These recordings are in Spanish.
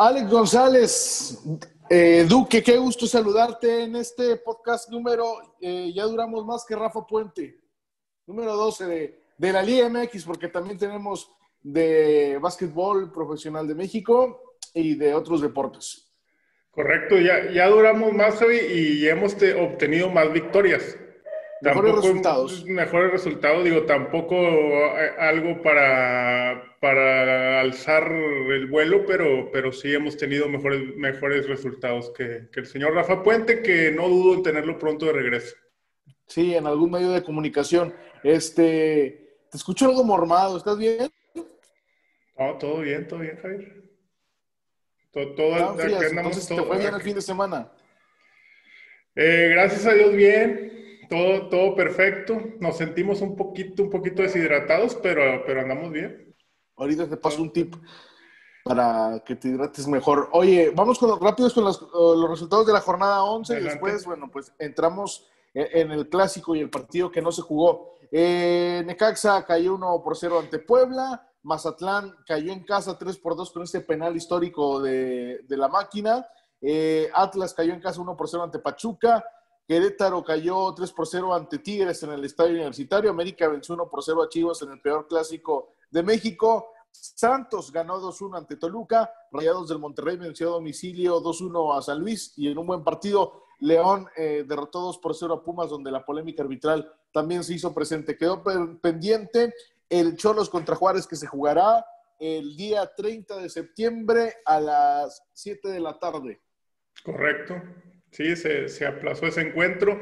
Alex González, eh, Duque, qué gusto saludarte en este podcast número, eh, ya duramos más que Rafa Puente, número 12 de, de la Liga MX, porque también tenemos de básquetbol profesional de México y de otros deportes. Correcto, ya, ya duramos más hoy y hemos obtenido más victorias. Mejores resultados. Mejores resultados, digo, tampoco eh, algo para, para alzar el vuelo, pero, pero sí hemos tenido mejores, mejores resultados que, que el señor Rafa Puente, que no dudo en tenerlo pronto de regreso. Sí, en algún medio de comunicación. Este, te escucho algo mormado, ¿estás bien? No, todo bien, todo bien, Javier. Todo, todo, Entonces, ¿te fue bien el fin de semana? Eh, gracias a Dios, bien. Todo, todo perfecto. Nos sentimos un poquito, un poquito deshidratados, pero, pero andamos bien. Ahorita te paso un tip para que te hidrates mejor. Oye, vamos con, rápidos con los, los resultados de la jornada 11 y después, bueno, pues entramos en el clásico y el partido que no se jugó. Eh, Necaxa cayó 1 por 0 ante Puebla. Mazatlán cayó en casa 3 por 2 con este penal histórico de, de la máquina. Eh, Atlas cayó en casa 1 por 0 ante Pachuca. Querétaro cayó 3 por 0 ante Tigres en el Estadio Universitario. América venció 1 por 0 a Chivas en el peor clásico de México. Santos ganó 2-1 ante Toluca. Rayados del Monterrey venció a domicilio 2-1 a San Luis. Y en un buen partido, León eh, derrotó 2 por 0 a Pumas, donde la polémica arbitral también se hizo presente. Quedó pendiente el Cholos contra Juárez que se jugará el día 30 de septiembre a las 7 de la tarde. Correcto. Sí, se, aplazó ese encuentro.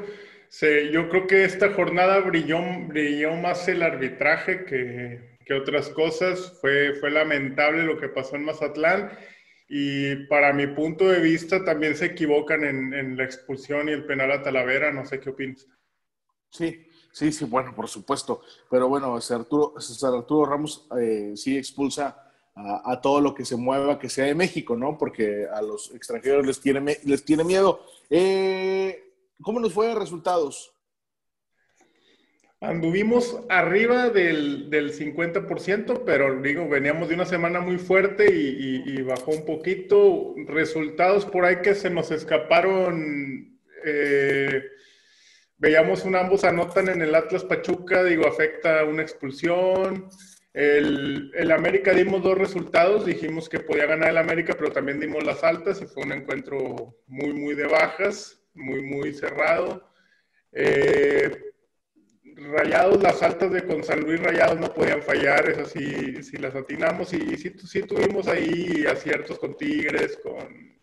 Yo creo que esta jornada brilló, brilló más el arbitraje que, otras cosas. Fue, fue lamentable lo que pasó en Mazatlán y para mi punto de vista también se equivocan en, en la expulsión y el penal a Talavera. No sé qué opinas. Sí, sí, sí, bueno, por supuesto. Pero bueno, César Arturo, Arturo Ramos eh, sí expulsa a, todo lo que se mueva, que sea de México, ¿no? Porque a los extranjeros les tiene, les tiene miedo. Eh, ¿Cómo nos fue de resultados? Anduvimos arriba del, del, 50%, pero digo, veníamos de una semana muy fuerte y, bajó un poquito. Resultados por ahí que se nos escaparon. Eh, veíamos un ambos anotan en el Atlas Pachuca, digo, afecta una expulsión. El, el, América dimos dos resultados, dijimos que podía ganar el América, pero también dimos las altas y fue un encuentro muy, muy de bajas, muy, muy cerrado. Eh, rayados, las altas de con San Luis Rayados no podían fallar, eso sí, sí las atinamos y, sí, sí, tuvimos ahí aciertos con Tigres, con,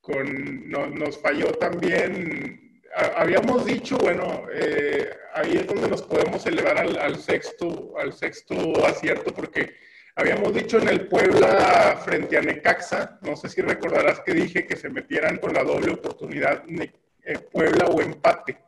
con nos falló también habíamos dicho, bueno, eh, ahí es donde nos podemos elevar al, sexto, al sexto acierto, porque habíamos dicho en el Puebla frente a Necaxa, no sé si recordarás que dije que se metieran con la doble oportunidad eh, Puebla o empate.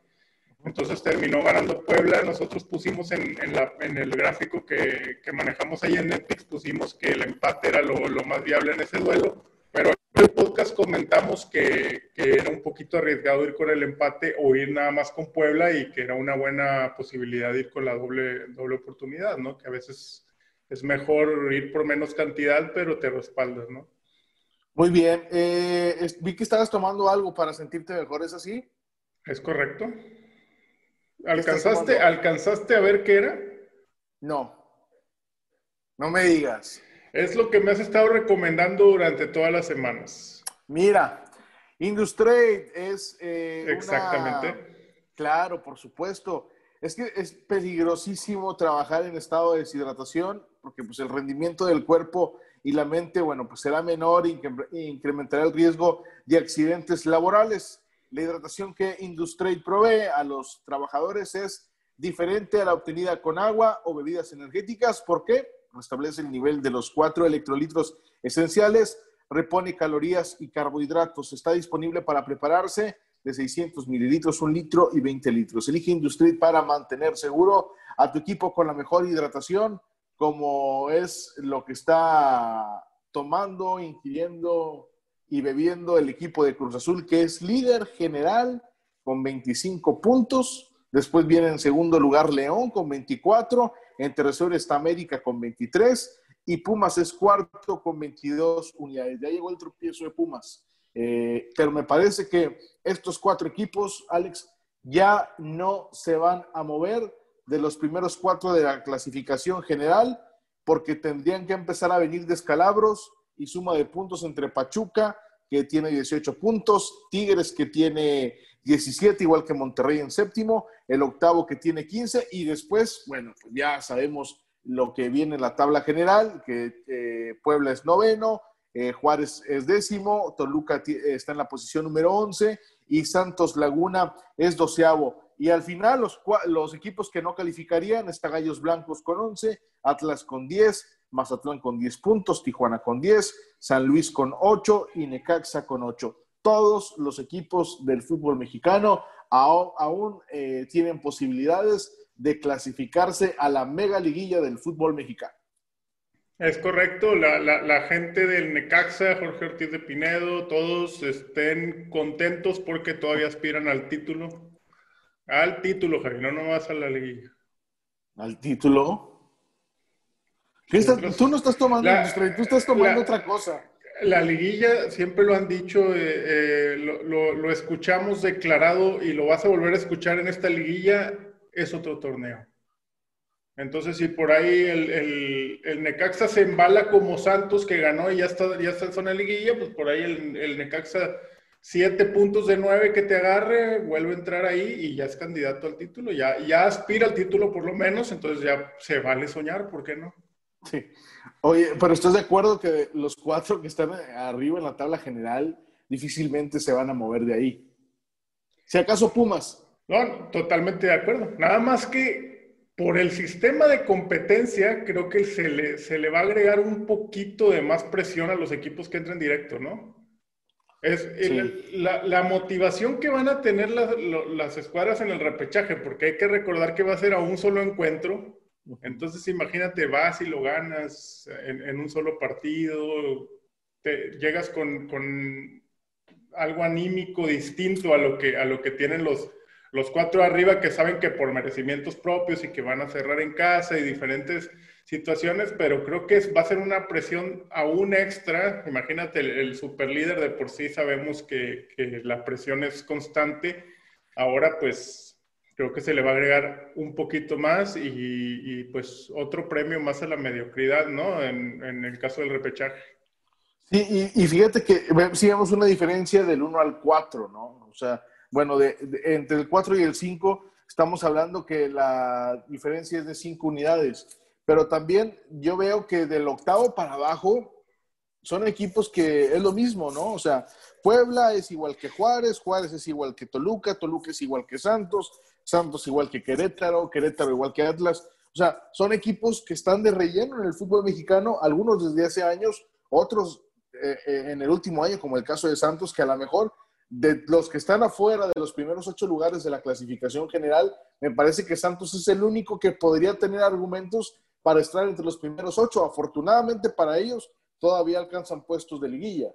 Entonces terminó ganando Puebla. Nosotros pusimos en, el gráfico que, manejamos ahí en Netflix, pusimos que el empate era lo, lo más viable en ese duelo. Pero en el podcast comentamos que, era un poquito arriesgado ir con el empate o ir nada más con Puebla y que era una buena posibilidad de ir con la doble, doble oportunidad, ¿no? Que a veces es mejor ir por menos cantidad, pero te respaldas, ¿no? Muy bien. Eh, vi que estabas tomando algo para sentirte mejor, ¿es así? Es correcto. ¿Alcanzaste, ¿Alcanzaste a ver qué era? No. No me digas. Es lo que me has estado recomendando durante todas las semanas. Mira, Industrade es eh, Exactamente. Claro, por supuesto. Es que es peligrosísimo trabajar en estado de deshidratación porque pues el rendimiento del cuerpo y la mente, bueno, pues será menor e incrementará el riesgo de accidentes laborales. La hidratación que Industrade provee a los trabajadores es diferente a la obtenida con agua o bebidas energéticas. ¿Por qué? restablece el nivel de los cuatro electrolitos esenciales, repone calorías y carbohidratos. Está disponible para prepararse de 600 mililitros, un litro y 20 litros. Elige Industrit para mantener seguro a tu equipo con la mejor hidratación, como es lo que está tomando, ingiriendo y bebiendo el equipo de Cruz Azul, que es líder general con 25 puntos. Después viene en segundo lugar León con 24 en tercero está América con 23 y Pumas es cuarto con 22 unidades. Ya llegó el tropiezo de Pumas. Eh, pero me parece que estos cuatro equipos, Alex, ya no se van a mover de los primeros cuatro de la clasificación general porque tendrían que empezar a venir descalabros y suma de puntos entre Pachuca, que tiene 18 puntos, Tigres, que tiene 17, igual que Monterrey en séptimo, el octavo que tiene 15, y después, bueno, pues ya sabemos lo que viene en la tabla general, que eh, Puebla es noveno, eh, Juárez es décimo, Toluca está en la posición número 11 y Santos Laguna es doceavo. Y al final los, los equipos que no calificarían está Gallos Blancos con 11, Atlas con 10, Mazatlán con 10 puntos, Tijuana con 10, San Luis con 8 y Necaxa con 8. Todos los equipos del fútbol mexicano aún, eh, tienen posibilidades de clasificarse a la mega liguilla del fútbol mexicano. Es correcto, la, gente del Necaxa, Jorge Ortiz de Pinedo, todos estén contentos porque todavía aspiran al título. Al título, Javi, no nomás a la liguilla. ¿Al título? Tú no estás tomando tú estás tomando otra cosa. La liguilla, siempre lo han dicho, eh, eh, lo, lo, escuchamos declarado y lo vas a volver a escuchar en esta liguilla, es otro torneo. Entonces, si por ahí el, el, Necaxa se embala como Santos, que ganó y ya está, ya está en zona liguilla, pues por ahí el, el Necaxa, siete puntos de nueve que te agarre, vuelve a entrar ahí y ya es candidato al título, ya, ya aspira al título por lo menos, entonces ya se vale soñar, ¿por qué no? Sí. Oye, pero ¿estás de acuerdo que los cuatro que están arriba en la tabla general difícilmente se van a mover de ahí? Si acaso Pumas. No, totalmente de acuerdo. Nada más que por el sistema de competencia, creo que se le, se le va a agregar un poquito de más presión a los equipos que entren directo, ¿no? Es la, la, motivación que van a tener las, las escuadras en el repechaje, porque hay que recordar que va a ser a un solo encuentro entonces, imagínate, vas y lo ganas en, un solo partido, llegas con, algo anímico distinto a lo que, a lo que tienen los, los cuatro arriba que saben que por merecimientos propios y que van a cerrar en casa y diferentes situaciones, pero creo que va a ser una presión aún extra. Imagínate, el, el superlíder de por sí sabemos que la presión es constante. Ahora, pues creo que se le va a agregar un poquito más y, pues otro premio más a la mediocridad, ¿no? En, el caso del repechaje. Sí, y, fíjate que sí vemos una diferencia del 1 al 4, ¿no? O sea, bueno, de, entre el 4 y el 5 estamos hablando que la diferencia es de 5 unidades, pero también yo veo que del octavo para abajo son equipos que es lo mismo, ¿no? O sea, Puebla es igual que Juárez, Juárez es igual que Toluca, Toluca es igual que Santos, Santos igual que Querétaro, Querétaro igual que Atlas. O sea, son equipos que están de relleno en el fútbol mexicano, algunos desde hace años, otros eh, eh, en el último año, como el caso de Santos, que a lo mejor de los que están afuera de los primeros ocho lugares de la clasificación general, me parece que Santos es el único que podría tener argumentos para estar entre los primeros ocho. Afortunadamente para ellos, todavía alcanzan puestos de liguilla.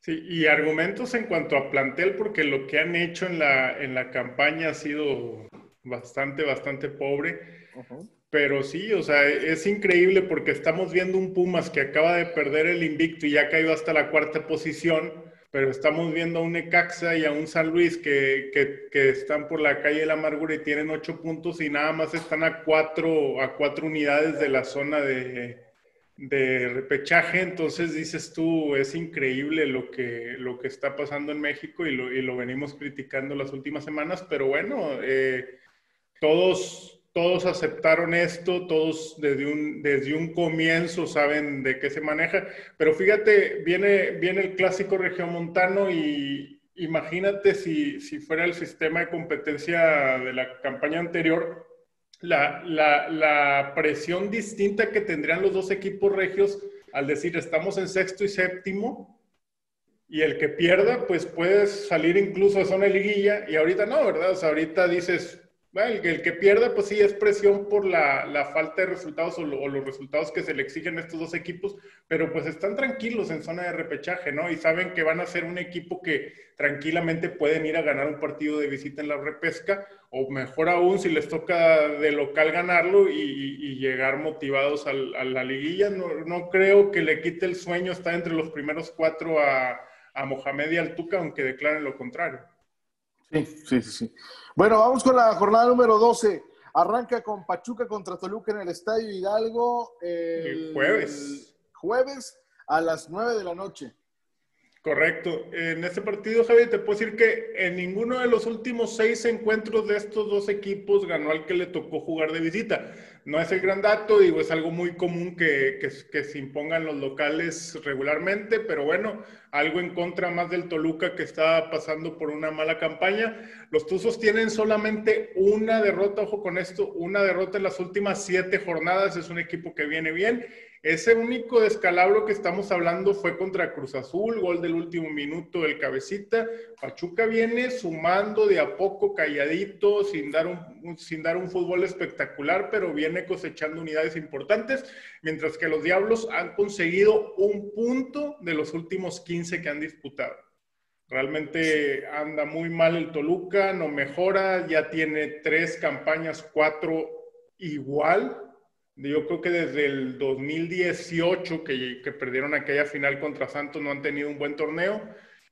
Sí, y argumentos en cuanto a plantel, porque lo que han hecho en la, en la campaña ha sido bastante, bastante pobre. Pero sí, o sea, es increíble porque estamos viendo un Pumas que acaba de perder el invicto y ya caído hasta la cuarta posición, pero estamos viendo a un Necaxa y a un San Luis que, que, que, están por la calle de la amargura y tienen ocho puntos y nada más están a cuatro, a cuatro unidades de la zona de, de repechaje, entonces dices tú, es increíble lo que, lo que está pasando en México y lo, y lo venimos criticando las últimas semanas, pero bueno, eh, todos, todos aceptaron esto, todos desde un, desde un comienzo saben de qué se maneja, pero fíjate, viene, viene el clásico regiomontano y imagínate si, si fuera el sistema de competencia de la campaña anterior, la, presión distinta que tendrían los dos equipos regios al decir estamos en sexto y séptimo y el que pierda pues puedes salir incluso a zona liguilla y ahorita no, ¿verdad? O sea, ahorita dices el, que pierda, pues sí, es presión por la, la falta de resultados o, o, los resultados que se le exigen a estos dos equipos, pero pues están tranquilos en zona de repechaje, ¿no? Y saben que van a ser un equipo que tranquilamente pueden ir a ganar un partido de visita en la repesca, o mejor aún, si les toca de local ganarlo y, llegar motivados al, a la liguilla. No, no, creo que le quite el sueño estar entre los primeros cuatro a, a Mohamed y al Tuca, aunque declaren lo contrario. Sí, sí, sí, sí. Bueno, vamos con la jornada número 12. Arranca con Pachuca contra Toluca en el Estadio Hidalgo el, el jueves. Jueves a las 9 de la noche. Correcto. En este partido, Javier, te puedo decir que en ninguno de los últimos seis encuentros de estos dos equipos ganó al que le tocó jugar de visita. No es el gran dato, digo, es algo muy común que, que, que se impongan los locales regularmente, pero bueno, algo en contra más del Toluca que está pasando por una mala campaña. Los Tuzos tienen solamente una derrota, ojo con esto, una derrota en las últimas siete jornadas, es un equipo que viene bien ese único descalabro que estamos hablando fue contra Cruz Azul, gol del último minuto del cabecita. Pachuca viene sumando de a poco, calladito, sin dar un, sin dar un fútbol espectacular, pero viene cosechando unidades importantes, mientras que los Diablos han conseguido un punto de los últimos 15 que han disputado. Realmente anda muy mal el Toluca, no mejora, ya tiene tres campañas, cuatro igual, yo creo que desde el 2018 que, que, perdieron aquella final contra Santos no han tenido un buen torneo.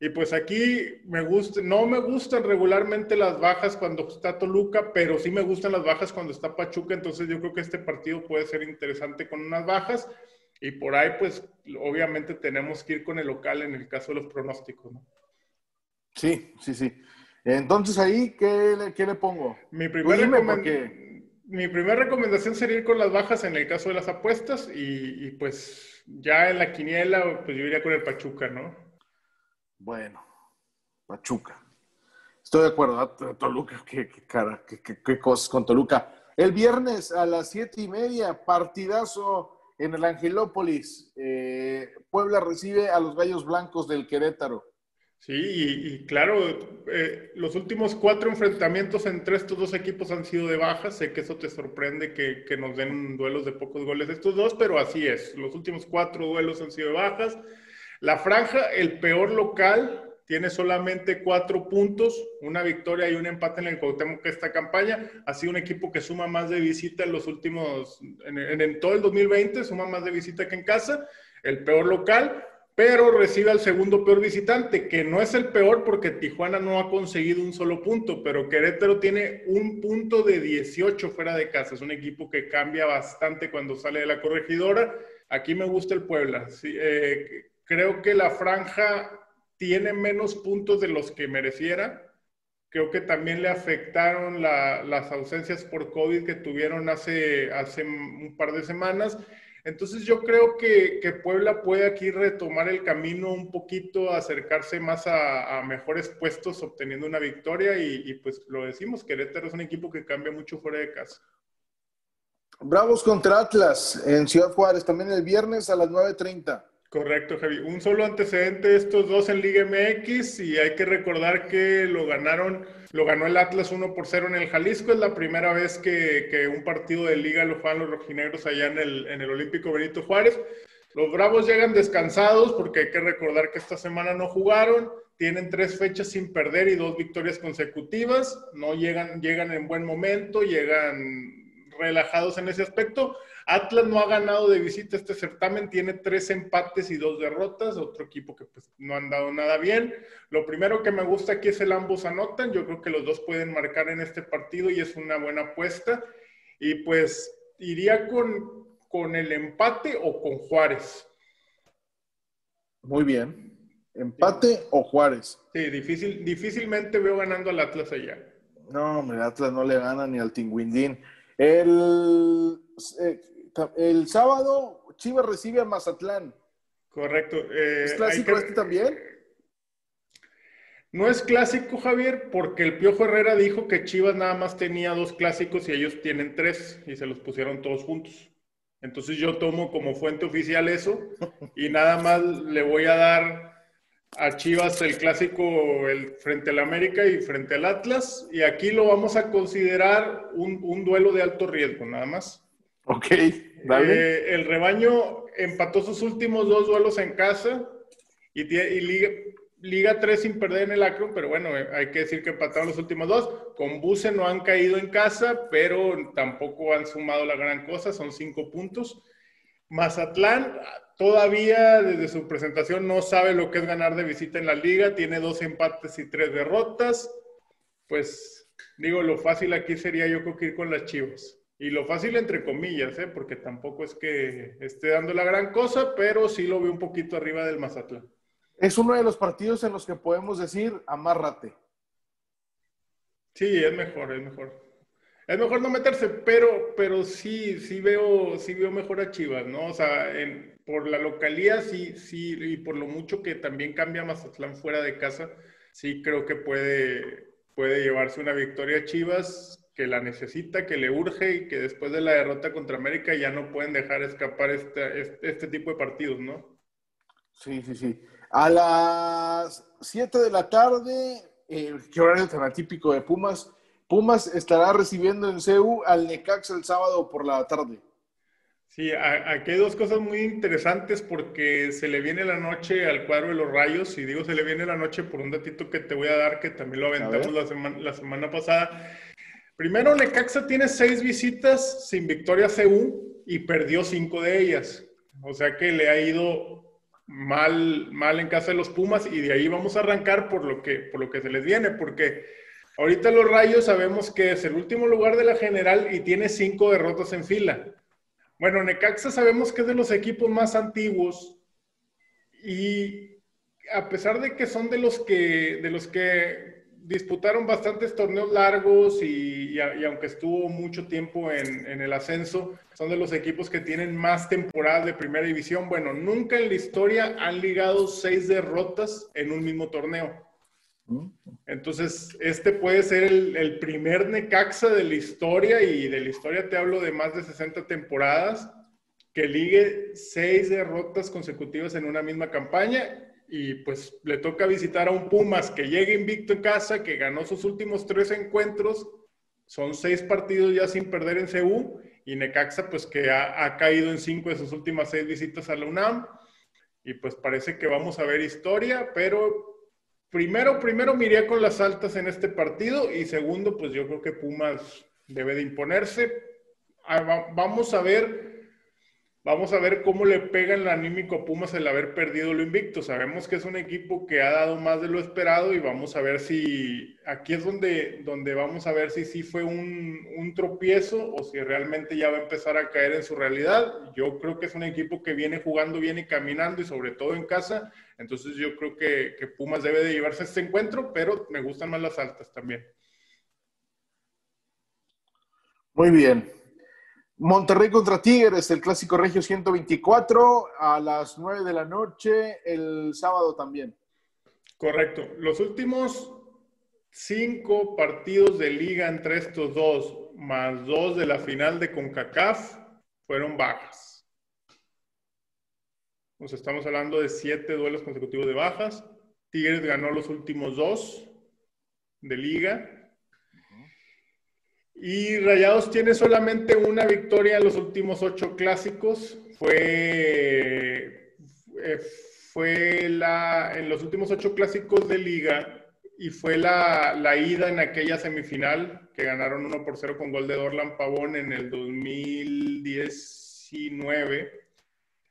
Y pues aquí me gusta, no me gustan regularmente las bajas cuando está Toluca, pero sí me gustan las bajas cuando está Pachuca. Entonces yo creo que este partido puede ser interesante con unas bajas. Y por ahí pues obviamente tenemos que ir con el local en el caso de los pronósticos. ¿no? Sí, sí, sí. Entonces ahí, ¿qué le, qué le pongo? Mi primer recomendación mi primera recomendación sería ir con las bajas en el caso de las apuestas y, pues ya en la quiniela, pues yo iría con el Pachuca, ¿no? Bueno, Pachuca. Estoy de acuerdo, Toluca, qué, qué cara, qué, qué, qué, cosas con Toluca. El viernes a las siete y media, partidazo en el Angelópolis. Eh, Puebla recibe a los Gallos Blancos del Querétaro. Sí, y, y claro, eh, los últimos cuatro enfrentamientos entre estos dos equipos han sido de bajas. Sé que eso te sorprende que, que, nos den duelos de pocos goles estos dos, pero así es. Los últimos cuatro duelos han sido de bajas. La franja, el peor local, tiene solamente cuatro puntos, una victoria y un empate en el Cuauhtémoc esta campaña. Ha sido un equipo que suma más de visita en los últimos, en, en, en todo el 2020, suma más de visita que en casa. El peor local pero recibe al segundo peor visitante, que no es el peor porque Tijuana no ha conseguido un solo punto, pero Querétaro tiene un punto de 18 fuera de casa. Es un equipo que cambia bastante cuando sale de la corregidora. Aquí me gusta el Puebla. Eh, creo que la franja tiene menos puntos de los que mereciera. Creo que también le afectaron la, las ausencias por COVID que tuvieron hace, hace un par de semanas entonces yo creo que, que, Puebla puede aquí retomar el camino un poquito, acercarse más a, a mejores puestos, obteniendo una victoria y, y, pues lo decimos, Querétaro es un equipo que cambia mucho fuera de casa. Bravos contra Atlas en Ciudad Juárez, también el viernes a las 9.30. Correcto, Javi. Un solo antecedente estos dos en Liga MX y hay que recordar que lo ganaron, lo ganó el Atlas 1 por 0 en el Jalisco. Es la primera vez que, que un partido de liga lo juegan los rojinegros allá en el, en el Olímpico Benito Juárez. Los Bravos llegan descansados porque hay que recordar que esta semana no jugaron. Tienen tres fechas sin perder y dos victorias consecutivas. No llegan, llegan en buen momento, llegan relajados en ese aspecto. Atlas no ha ganado de visita este certamen, tiene tres empates y dos derrotas, otro equipo que pues no han dado nada bien. Lo primero que me gusta aquí es el ambos anotan, yo creo que los dos pueden marcar en este partido y es una buena apuesta. Y pues iría con, con el empate o con Juárez. Muy bien. ¿Empate sí. o Juárez? Sí, difícil, difícilmente veo ganando al Atlas allá. No, hombre, Atlas no le gana ni al Tinguindín. El, eh, el sábado Chivas recibe a Mazatlán. Correcto. Eh, ¿Es clásico que... este también? No es clásico, Javier, porque el Piojo Herrera dijo que Chivas nada más tenía dos clásicos y ellos tienen tres y se los pusieron todos juntos. Entonces yo tomo como fuente oficial eso y nada más le voy a dar a Chivas el clásico el, frente al América y frente al Atlas. Y aquí lo vamos a considerar un, duelo de alto riesgo, nada más. Ok. Eh, el rebaño empató sus últimos dos duelos en casa y, Liga, Liga 3 sin perder en el Akron, pero bueno, eh, hay que decir que empataron los últimos dos. Con Buse no han caído en casa, pero tampoco han sumado la gran cosa, son cinco puntos. Mazatlán todavía desde su presentación no sabe lo que es ganar de visita en la liga, tiene dos empates y tres derrotas. Pues digo, lo fácil aquí sería yo creo que ir con las Chivas. Y lo fácil entre comillas, ¿eh? porque tampoco es que esté dando la gran cosa, pero sí lo veo un poquito arriba del Mazatlán. Es uno de los partidos en los que podemos decir amárrate. Sí, es mejor, es mejor. Es mejor no meterse, pero, pero sí, sí veo, sí veo mejor a Chivas, ¿no? O sea, por la localía sí, sí, y por lo mucho que también cambia Mazatlán fuera de casa, sí creo que puede, puede llevarse una victoria a Chivas que la necesita, que le urge y que después de la derrota contra América ya no pueden dejar escapar este, este, este tipo de partidos, ¿no? Sí, sí, sí. A las 7 de la tarde, eh, qué horario tan atípico de Pumas, Pumas estará recibiendo en CEU al Necaxa el sábado por la tarde. Sí, aquí hay dos cosas muy interesantes porque se le viene la noche al cuadro de los rayos, y digo se le viene la noche por un datito que te voy a dar, que también lo aventamos la semana, la semana pasada. Primero, Necaxa tiene seis visitas sin victoria CU y perdió cinco de ellas. O sea que le ha ido mal, mal en casa de los Pumas y de ahí vamos a arrancar por lo que, por lo que se les viene, porque Ahorita los Rayos sabemos que es el último lugar de la general y tiene cinco derrotas en fila. Bueno, Necaxa sabemos que es de los equipos más antiguos y a pesar de que son de los que, de los que disputaron bastantes torneos largos y, aunque estuvo mucho tiempo en, el ascenso, son de los equipos que tienen más temporadas de primera división. Bueno, nunca en la historia han ligado seis derrotas en un mismo torneo. Entonces, este puede ser el, primer Necaxa de la historia, y de la historia te hablo de más de 60 temporadas, que ligue seis derrotas consecutivas en una misma campaña. Y pues le toca visitar a un Pumas que llega invicto en casa, que ganó sus últimos tres encuentros. Son seis partidos ya sin perder en CU. Y Necaxa, pues que ha, caído en cinco de sus últimas seis visitas a la UNAM. Y pues parece que vamos a ver historia, pero primero, primero me con las altas en este partido y segundo, pues yo creo que Pumas debe de imponerse. Ah, vamos a ver, vamos a ver cómo le pega el anímico a Pumas el haber perdido lo invicto. Sabemos que es un equipo que ha dado más de lo esperado y vamos a ver si aquí es donde, donde vamos a ver si sí fue un, un tropiezo o si realmente ya va a empezar a caer en su realidad. Yo creo que es un equipo que viene jugando bien y caminando y sobre todo en casa entonces yo creo que, Pumas debe de llevarse este encuentro, pero me gustan más las altas también. Muy bien. Monterrey contra Tigres, el clásico regio 124 a las 9 de la noche, el sábado también. Correcto. Los últimos cinco partidos de liga entre estos dos, más dos de la final de CONCACAF, fueron bajas. Nos estamos hablando de siete duelos consecutivos de bajas. Tigres ganó los últimos dos de liga. Y Rayados tiene solamente una victoria en los últimos ocho clásicos. Fue, eh, fue la, en los últimos ocho clásicos de liga y fue la, la, ida en aquella semifinal que ganaron 1 por 0 con gol de Dorlan Pavón en el 2019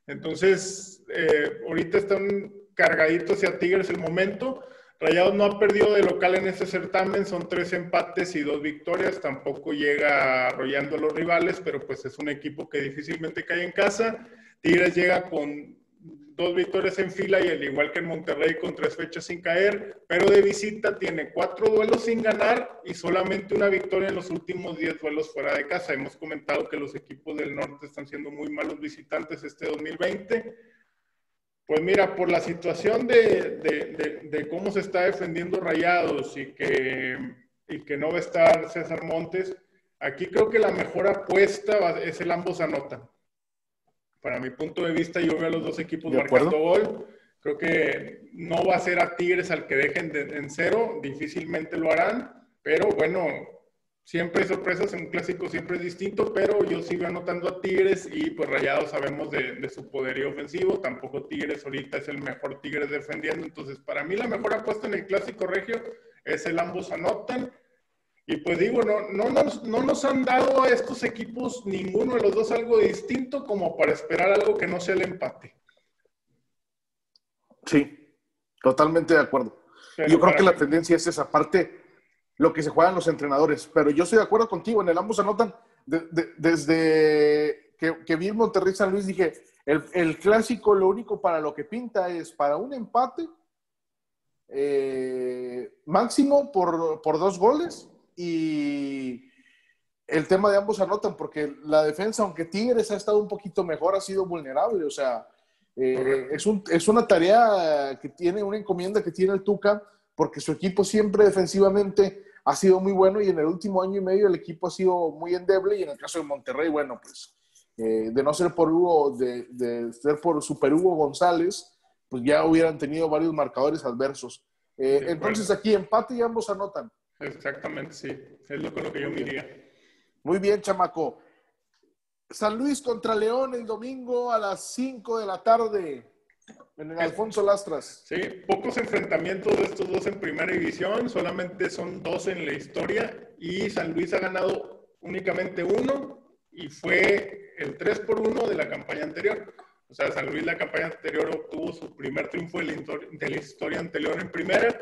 entonces, eh, ahorita están cargaditos hacia Tigres el momento. Rayados no ha perdido de local en ese certamen, son tres empates y dos victorias, tampoco llega arrollando a los rivales, pero pues es un equipo que difícilmente cae en casa. Tigres llega con dos victorias en fila y al igual que en Monterrey con tres fechas sin caer, pero de visita tiene cuatro duelos sin ganar y solamente una victoria en los últimos diez duelos fuera de casa. Hemos comentado que los equipos del norte están siendo muy malos visitantes este 2020. Pues mira, por la situación de, cómo se está defendiendo Rayados y que, y que no va a estar César Montes, aquí creo que la mejor apuesta es el ambos anotan para mi punto de vista, yo veo a los dos equipos marcando gol. Creo que no va a ser a Tigres al que dejen en cero, difícilmente lo harán, pero bueno, siempre hay sorpresas, en un clásico siempre es distinto, pero yo sigo anotando a Tigres y pues Rayados sabemos de, de, su poderío ofensivo, tampoco Tigres ahorita es el mejor Tigres defendiendo, entonces para mí la mejor apuesta en el clásico regio es el ambos anotan. Y pues digo, no, no, nos, no nos han dado a estos equipos ninguno de los dos algo distinto como para esperar algo que no sea el empate. Sí, totalmente de acuerdo. yo creo que la tendencia es esa parte, lo que se juegan los entrenadores. Pero yo estoy de acuerdo contigo, en el ambos anotan. desde que, que, vi Monterrey San Luis, dije, el, el, clásico lo único para lo que pinta es para un empate eh, máximo por, por dos goles y el tema de ambos anotan porque la defensa, aunque Tigres ha estado un poquito mejor, ha sido vulnerable. O sea, eh, es, un, es, una tarea que tiene, una encomienda que tiene el Tuca, porque su equipo siempre defensivamente ha sido muy bueno y en el último año y medio el equipo ha sido muy endeble y en el caso de Monterrey, bueno, pues eh, de no ser por Hugo, de, de, ser por Super Hugo González, pues ya hubieran tenido varios marcadores adversos. Eh, entonces aquí empate y ambos anotan. Exactamente, sí. Es lo, lo que yo diría. Muy bien, chamaco. San Luis contra León el domingo a las 5 de la tarde en el Alfonso Lastras. Sí, pocos enfrentamientos de estos dos en primera división, solamente son dos en la historia y San Luis ha ganado únicamente uno y fue el 3 por 1 de la campaña anterior. O sea, San Luis la campaña anterior obtuvo su primer triunfo de la historia anterior en primera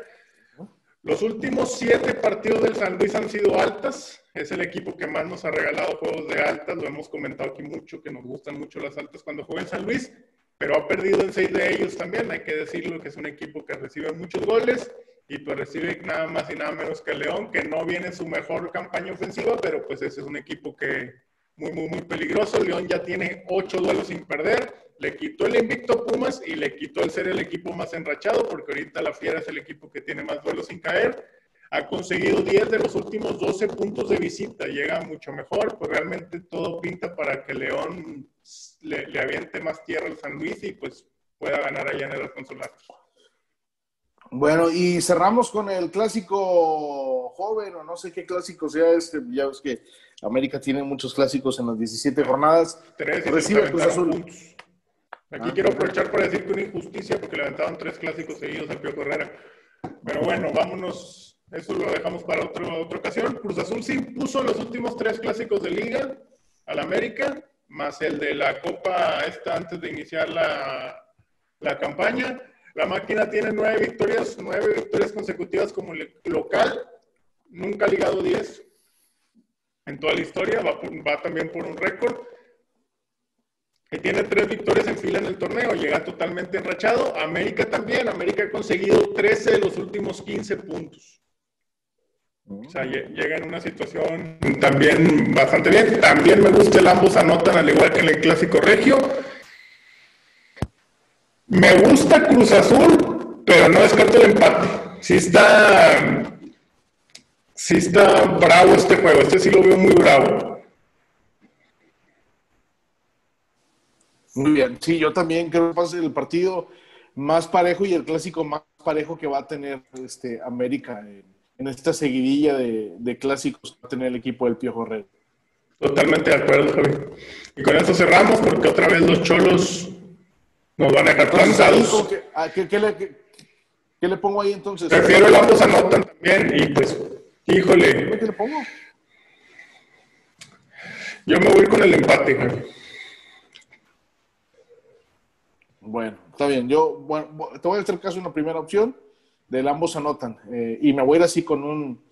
los últimos siete partidos del San Luis han sido altas. Es el equipo que más nos ha regalado juegos de altas. Lo hemos comentado aquí mucho, que nos gustan mucho las altas cuando juega en San Luis, pero ha perdido en seis de ellos también. Hay que decirlo que es un equipo que recibe muchos goles y pues recibe nada más y nada menos que León, que no viene en su mejor campaña ofensiva, pero pues ese es un equipo que muy, muy, muy peligroso. León ya tiene ocho duelos sin perder le quitó el invicto Pumas y le quitó el ser el equipo más enrachado, porque ahorita la Fiera es el equipo que tiene más duelos sin caer. Ha conseguido 10 de los últimos 12 puntos de visita, llega mucho mejor, pues realmente todo pinta para que León le, le aviente más tierra al San Luis y pues pueda ganar allá en el Alfonso Bueno, y cerramos con el clásico joven, o no sé qué clásico sea este, ya ves que América tiene muchos clásicos en las 17 jornadas. Tres Recibe Cruz Azul. Aquí quiero aprovechar para decir que una injusticia porque levantaron tres clásicos seguidos a Pío Correra. Pero bueno, vámonos. Eso lo dejamos para otro, otra ocasión. Cruz Azul sí puso los últimos tres clásicos de liga al América, más el de la Copa esta antes de iniciar la, la campaña. La máquina tiene nueve victorias, nueve victorias consecutivas como local. Nunca ha ligado diez en toda la historia. Va, va también por un récord que tiene tres victorias en fila en el torneo, llega totalmente enrachado. América también, América ha conseguido 13 de los últimos 15 puntos. O sea, llega en una situación también bastante bien. También me gusta el ambos anotan, al igual que en el clásico regio. Me gusta Cruz Azul, pero no descarto el empate. Sí está, sí está bravo este juego. Este sí lo veo muy bravo. Muy bien, sí, yo también creo que va a ser el partido más parejo y el clásico más parejo que va a tener este América en, esta seguidilla de, clásicos que va a tener el equipo del Piojo Red. Totalmente de acuerdo, Javi. Y con esto cerramos porque otra vez los cholos nos van a dejar cansados. Ah, ¿Qué, qué, le, pongo ahí entonces? Prefiero el ambos anotan también y pues, híjole. ¿Qué le pongo? Yo me voy con el empate, Javi. Bueno, está bien. Yo bueno, te voy a hacer caso en la primera opción del ambos anotan. Eh, y me voy a ir así con un,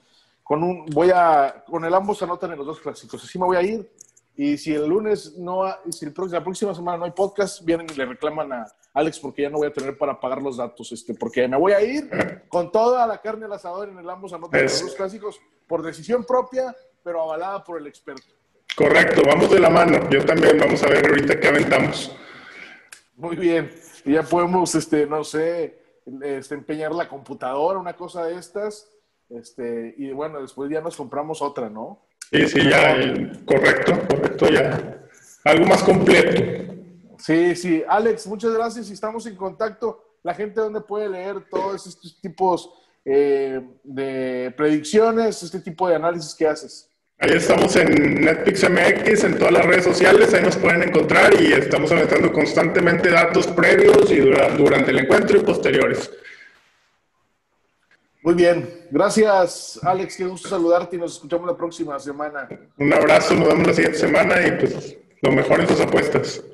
con un, voy a, con el ambos anotan en los dos clásicos. Así me voy a ir. Y si el lunes no, si el, la próxima semana no hay podcast, vienen y le reclaman a Alex porque ya no voy a tener para pagar los datos, este, porque me voy a ir con toda la carne al asador en el ambos anotan en los dos clásicos por decisión propia, pero avalada por el experto. Correcto, vamos de la mano. Yo también, vamos a ver ahorita qué aventamos. Muy bien. Y ya podemos, este, no sé, este, empeñar la computadora, una cosa de estas. Este, y bueno, después ya nos compramos otra, ¿no? Sí, sí, ya, correcto, correcto, ya. Algo más completo. Sí, sí. Alex, muchas gracias y estamos en contacto. la gente dónde puede leer todos estos tipos eh, de predicciones, este tipo de análisis que haces. Ahí estamos en Netflix MX, en todas las redes sociales, ahí nos pueden encontrar y estamos anotando constantemente datos previos y durante el encuentro y posteriores. Muy bien, gracias Alex, qué gusto saludarte y nos escuchamos la próxima semana. Un abrazo, nos vemos la siguiente semana y pues lo mejor en tus apuestas.